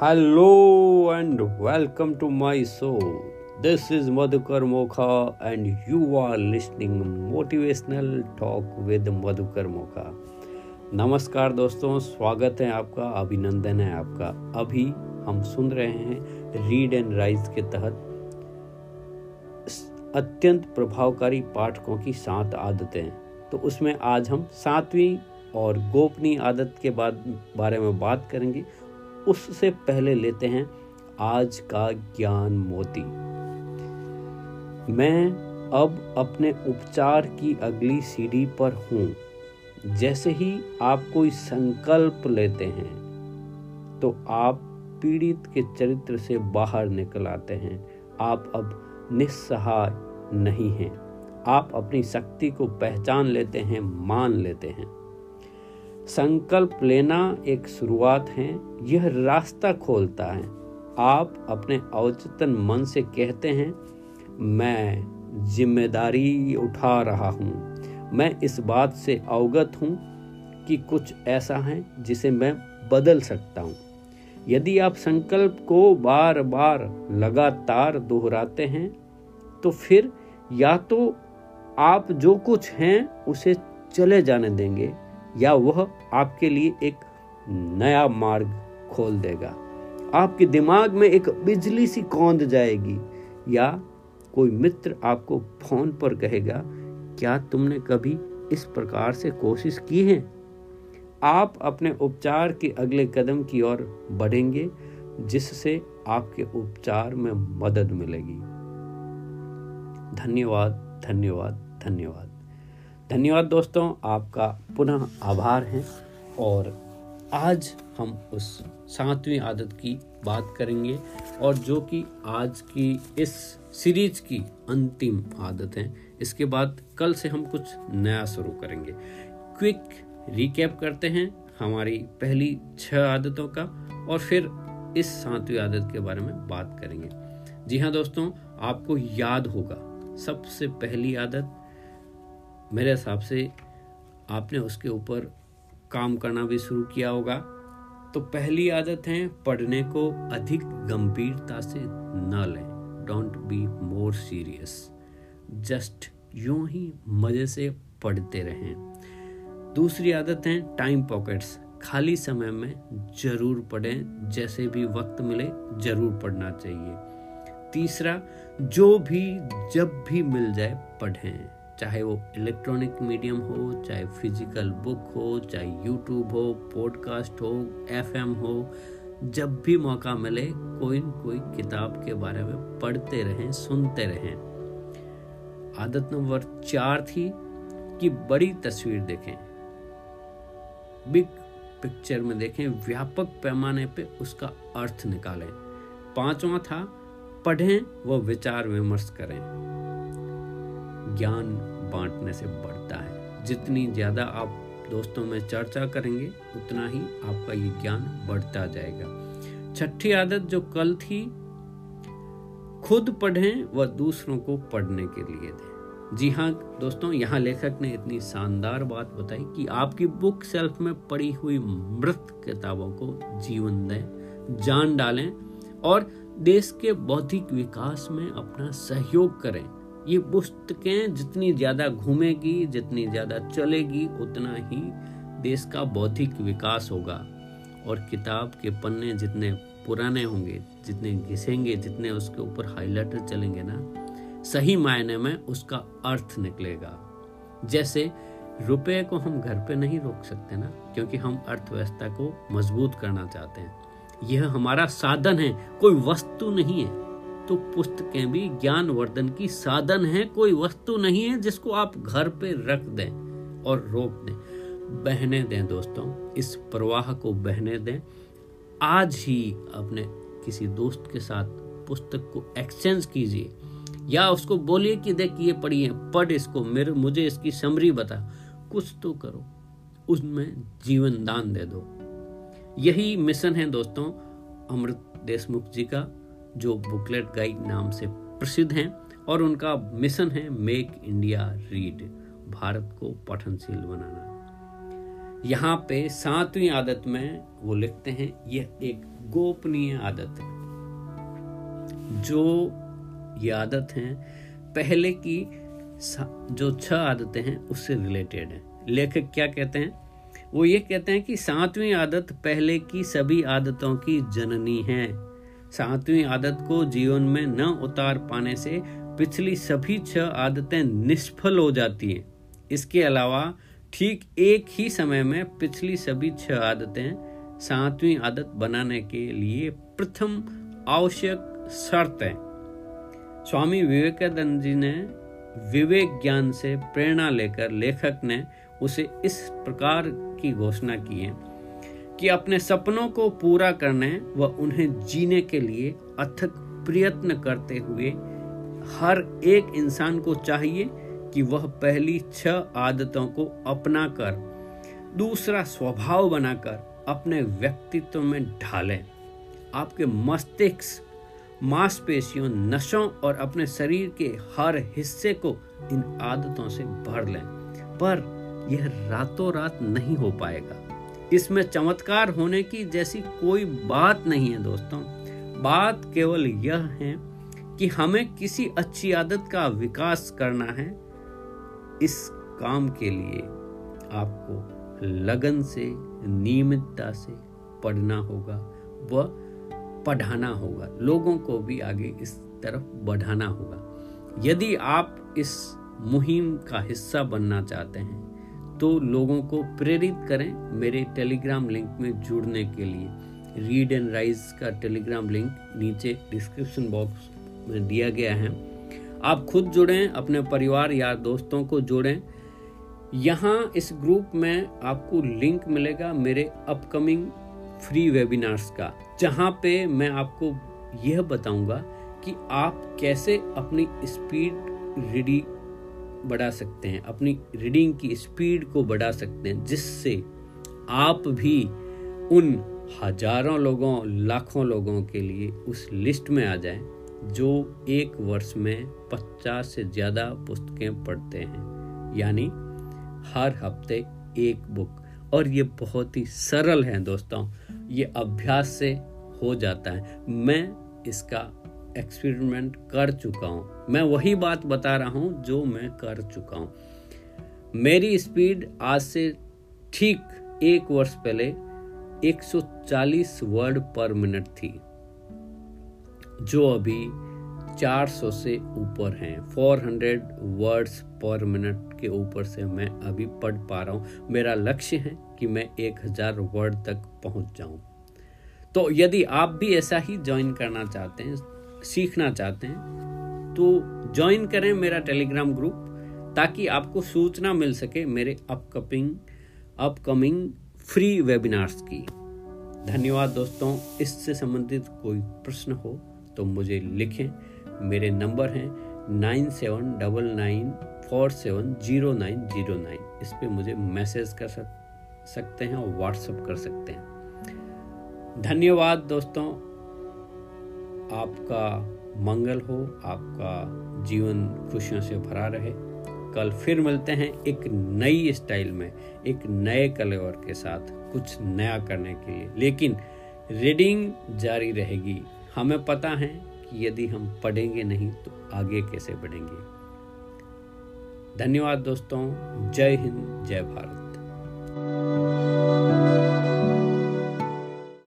Hello and welcome to my show. This is Madhukar Mokha and you are listening motivational talk with Madhukar Mokha. नमस्कार दोस्तों, स्वागत है आपका, अभिनंदन है आपका अभी हम सुन रहे हैं रीड एंड राइज के तहत अत्यंत प्रभावकारी पाठकों की सात आदतें तो उसमें आज हम सातवीं और गोपनीय आदत के बाद, बारे में बात करेंगे उससे पहले लेते हैं आज का ज्ञान मोती। मैं अब अपने उपचार की अगली सीढ़ी पर हूँ। जैसे ही आप कोई संकल्प लेते हैं तो आप पीड़ित के चरित्र से बाहर निकल आते हैं। आप अब निस्सहाय नहीं हैं। आप अपनी शक्ति को पहचान लेते हैं, मान लेते हैं। संकल्प लेना एक शुरुआत है, यह रास्ता खोलता है। आप अपने अवचेतन मन से कहते हैं, मैं ज़िम्मेदारी उठा रहा हूँ। मैं इस बात से अवगत हूँ कि कुछ ऐसा है जिसे मैं बदल सकता हूँ। यदि आप संकल्प को बार बार लगातार दोहराते हैं तो फिर या तो आप जो कुछ हैं उसे चले जाने देंगे या वह आपके लिए एक नया मार्ग खोल देगा। आपके दिमाग में एक बिजली सी कौंद जाएगी, या कोई मित्र आपको फ़ोन पर कहेगा, क्या तुमने कभी इस प्रकार से कोशिश की है? आप अपने उपचार के अगले कदम की ओर बढ़ेंगे, जिससे आपके उपचार में मदद मिलेगी। धन्यवाद धन्यवाद धन्यवाद। धन्यवाद दोस्तों, आपका पुनः आभार है और आज हम उस सातवीं आदत की बात करेंगे और जो कि आज की इस सीरीज़ की अंतिम आदत है, इसके बाद कल से हम कुछ नया शुरू करेंगे। क्विक रिकैप करते हैं हमारी पहली छह आदतों का और फिर इस सातवीं आदत के बारे में बात करेंगे। जी हाँ दोस्तों, आपको याद होगा, सबसे पहली आदत मेरे हिसाब से आपने उसके ऊपर काम करना भी शुरू किया होगा। तो पहली आदत है, पढ़ने को अधिक गंभीरता से न लें। Don't be more serious just यूँ ही मज़े से पढ़ते रहें। दूसरी आदत है टाइम पॉकेट्स खाली समय में ज़रूर पढ़ें, जैसे भी वक्त मिले, ज़रूर पढ़ना चाहिए। तीसरा, जो भी, जब भी मिल जाए, पढ़ें। चाहे वो इलेक्ट्रॉनिक मीडियम हो, चाहे फ़िज़िकल बुक हो, चाहे यूट्यूब हो पॉडकास्ट हो एफएम हो, जब भी मौका मिले, कोई न कोई किताब के बारे में पढ़ते रहें, सुनते रहें। आदत नंबर चार थी कि बड़ी तस्वीर देखें। बिग पिक्चर में देखें, व्यापक पैमाने पे उसका अर्थ निकालें। पांचवा था, पढ़ें व विचार विमर्श करें। ज्ञान बांटने से बढ़ता है। जितनी ज़्यादा आप दोस्तों में चर्चा करेंगे, उतना ही आपका ये ज्ञान बढ़ता जाएगा। छठी आदत जो कल थी, खुद पढ़ें व दूसरों को पढ़ने के लिए दें। जी हाँ दोस्तों, यहाँ लेखक ने इतनी शानदार बात बताई कि आपकी बुक सेल्फ में पड़ी हुई मृत किताबों को जीवन दें, जान डालें और देश के बौद्धिक विकास में अपना सहयोग करें। ये पुस्तकें जितनी ज़्यादा घूमेगी, जितनी ज़्यादा चलेगी, उतना ही देश का बौद्धिक विकास होगा। और किताब के पन्ने जितने पुराने होंगे, जितने घिसेंगे, जितने उसके ऊपर हाइलाइटर चलेंगे ना, सही मायने में उसका अर्थ निकलेगा। जैसे रुपए को हम घर पे नहीं रोक सकते ना, क्योंकि हम अर्थव्यवस्था को मज़बूत करना चाहते हैं। यह हमारा साधन है, कोई वस्तु नहीं है। तो पुस्तकें भी ज्ञान वर्धन की साधन है, कोई वस्तु नहीं है जिसको आप घर पे रख दें और रोक दें। बहने दें दोस्तों, इस प्रवाह को बहने दें। आज ही अपने किसी दोस्त के साथ पुस्तक को एक्सचेंज कीजिए, या उसको बोलिए कि देख ये पढ़िए, पढ़ इसको, मेरे, मुझे इसकी समरी बता। कुछ तो करो, उसमें जीवन दान दे दो। यही मिशन है दोस्तों, अमृत देशमुख जी का। जो बुकलेट गाइड नाम से प्रसिद्ध हैं और उनका मिशन है मेक इंडिया रीड, भारत को पठनशील बनाना। यहाँ पे सातवीं आदत में वो लिखते हैं, यह एक गोपनीय आदत है। जो ये आदत है, पहले की जो छह आदतें हैं, उससे रिलेटेड है। लेखक क्या कहते हैं? वो ये कहते हैं कि सातवीं आदत पहले की सभी आदतों की जननी है। सातवीं आदत को जीवन में न उतार पाने से पिछली सभी छह आदतें निष्फल हो जाती हैं। इसके अलावा ठीक एक ही समय में पिछली सभी छह आदतें सातवीं आदत बनाने के लिए प्रथम आवश्यक शर्त है। स्वामी विवेकानंद जी ने विवेक ज्ञान से प्रेरणा लेकर लेखक ने उसे इस प्रकार की घोषणा की है। कि अपने सपनों को पूरा करने व उन्हें जीने के लिए अथक प्रयत्न करते हुए हर एक इंसान को चाहिए कि वह पहली छह आदतों को अपना कर दूसरा स्वभाव बनाकर अपने व्यक्तित्व में ढालें। आपके मस्तिष्क, मांसपेशियों नशों और अपने शरीर के हर हिस्से को इन आदतों से भर लें। पर यह रातों रात नहीं हो पाएगा। इसमें चमत्कार होने की जैसी कोई बात नहीं है दोस्तों। बात केवल यह है कि हमें किसी अच्छी आदत का विकास करना है। इस काम के लिए आपको लगन से, नियमितता से पढ़ना होगा व पढ़ाना होगा। लोगों को भी आगे इस तरफ़ बढ़ाना होगा। यदि आप इस मुहिम का हिस्सा बनना चाहते हैं तो लोगों को प्रेरित करें मेरे टेलीग्राम लिंक में जुड़ने के लिए। रीड एंड राइज का टेलीग्राम लिंक नीचे डिस्क्रिप्शन बॉक्स में दिया गया है। आप खुद जुड़ें, अपने परिवार या दोस्तों को जोड़ें। यहाँ इस ग्रुप में आपको लिंक मिलेगा मेरे अपकमिंग फ्री वेबिनार्स का, जहाँ पे मैं आपको यह बताऊँगा कि आप कैसे अपनी स्पीड रीडिंग बढ़ा सकते हैं, अपनी रीडिंग की स्पीड को बढ़ा सकते हैं, जिससे आप भी उन हज़ारों लोगों, लाखों लोगों के लिए उस लिस्ट में आ जाएँ, जो एक वर्ष में पचास से ज़्यादा पुस्तकें पढ़ते हैं। यानी हर हफ़्ते एक बुक और ये बहुत ही सरल है दोस्तों, ये अभ्यास से हो जाता है। मैं इसका एक्सपेरिमेंट कर चुका हूँ। मैं वही बात बता रहा हूँ जो मैं कर चुका हूँ। मेरी स्पीड आज से ठीक एक वर्ष पहले 140 वर्ड पर मिनट थी, जो अभी 400 से ऊपर हैं। 400 वर्ड्स पर मिनट के ऊपर से मैं अभी पढ़ पा रहा हूँ। मेरा लक्ष्य है कि मैं 1000 वर्ड तक पहुँच जाऊँ। तो यदि आप भी ऐसा ही ज्वाइन करना चाहते हैं सीखना चाहते हैं तो ज्वाइन करें मेरा टेलीग्राम ग्रुप ताकि आपको सूचना मिल सके मेरे अपकमिंग अपकमिंग फ्री वेबिनार्स की। धन्यवाद दोस्तों, इससे संबंधित कोई प्रश्न हो तो मुझे लिखें। मेरे नंबर हैं nine seven double nine four seven zero nine zero nine. इस पर मुझे मैसेज कर सकते हैं और व्हाट्सअप कर सकते हैं। धन्यवाद दोस्तों। आपका मंगल हो, आपका जीवन खुशियों से भरा रहे। कल फिर मिलते हैं एक नई स्टाइल में, एक नए कलेवर के साथ, कुछ नया करने के लिए। लेकिन रीडिंग जारी रहेगी। हमें पता है कि यदि हम पढ़ेंगे नहीं तो आगे कैसे बढ़ेंगे। धन्यवाद दोस्तों। जय हिंद, जय भारत।